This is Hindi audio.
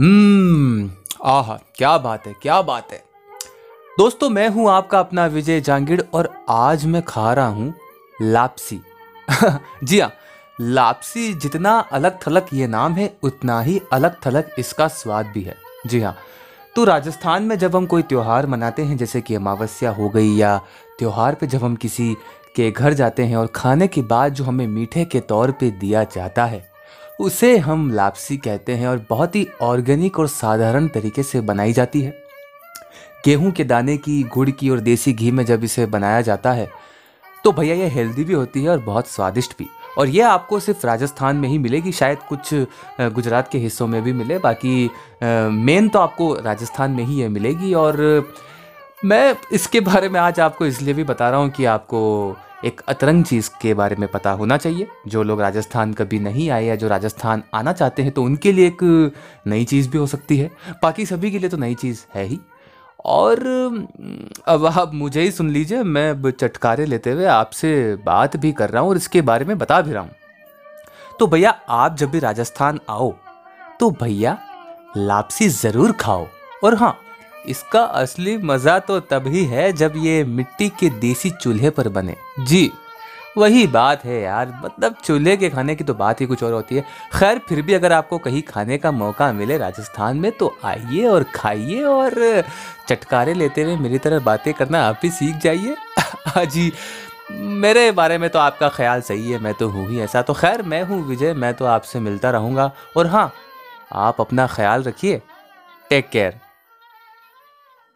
हम्म आह, क्या बात है, क्या बात है। दोस्तों, मैं हूँ आपका अपना विजय जांगिड़ और आज मैं खा रहा हूँ लापसी। जी हाँ लापसी जितना अलग थलग ये नाम है, उतना ही अलग थलग इसका स्वाद भी है। जी हाँ तो राजस्थान में जब हम कोई त्यौहार मनाते हैं, जैसे कि अमावस्या हो गई या त्यौहार पे जब हम किसी के घर जाते हैं और खाने के बाद जो हमें मीठे के तौर पे दिया जाता है उसे हम लापसी कहते हैं और बहुत ही ऑर्गेनिक और साधारण तरीके से बनाई जाती है। गेहूँ के दाने की, गुड़ की और देसी घी में जब इसे बनाया जाता है तो भैया ये हेल्दी भी होती है और बहुत स्वादिष्ट भी। और ये आपको सिर्फ़ राजस्थान में ही मिलेगी, शायद कुछ गुजरात के हिस्सों में भी मिले, बाकी मेन तो आपको राजस्थान में ही ये मिलेगी। और मैं इसके बारे में आज आपको इसलिए भी बता रहा हूँ कि आपको एक अतरंग चीज़ के बारे में पता होना चाहिए। जो लोग राजस्थान कभी नहीं आए या जो राजस्थान आना चाहते हैं तो उनके लिए एक नई चीज़ भी हो सकती है। बाकी सभी के लिए तो नई चीज़ है ही। और अब आप मुझे ही सुन लीजिए, मैं अब चटकारे लेते हुए आपसे बात भी कर रहा हूँ और इसके बारे में बता भी रहा हूँ। तो भैया, आप जब भी राजस्थान आओ तो भैया, लापसी ज़रूर खाओ। और हाँ इसका असली मज़ा तो तभी है जब ये मिट्टी के देसी चूल्हे पर बने। जी, वही बात है यार। मतलब चूल्हे के खाने की तो बात ही कुछ और होती है। खैर, फिर भी अगर आपको कहीं खाने का मौका मिले राजस्थान में तो आइए और खाइए और चटकारे लेते हुए मेरी तरह बातें करना आप भी सीख जाइए। जी, मेरे बारे में तो आपका ख्याल सही है, मैं तो हूँ ही ऐसा। तो खैर, मैं हूँ विजय, मैं तो आपसे मिलता रहूँगा। और हाँ आप अपना ख्याल रखिए। Take care.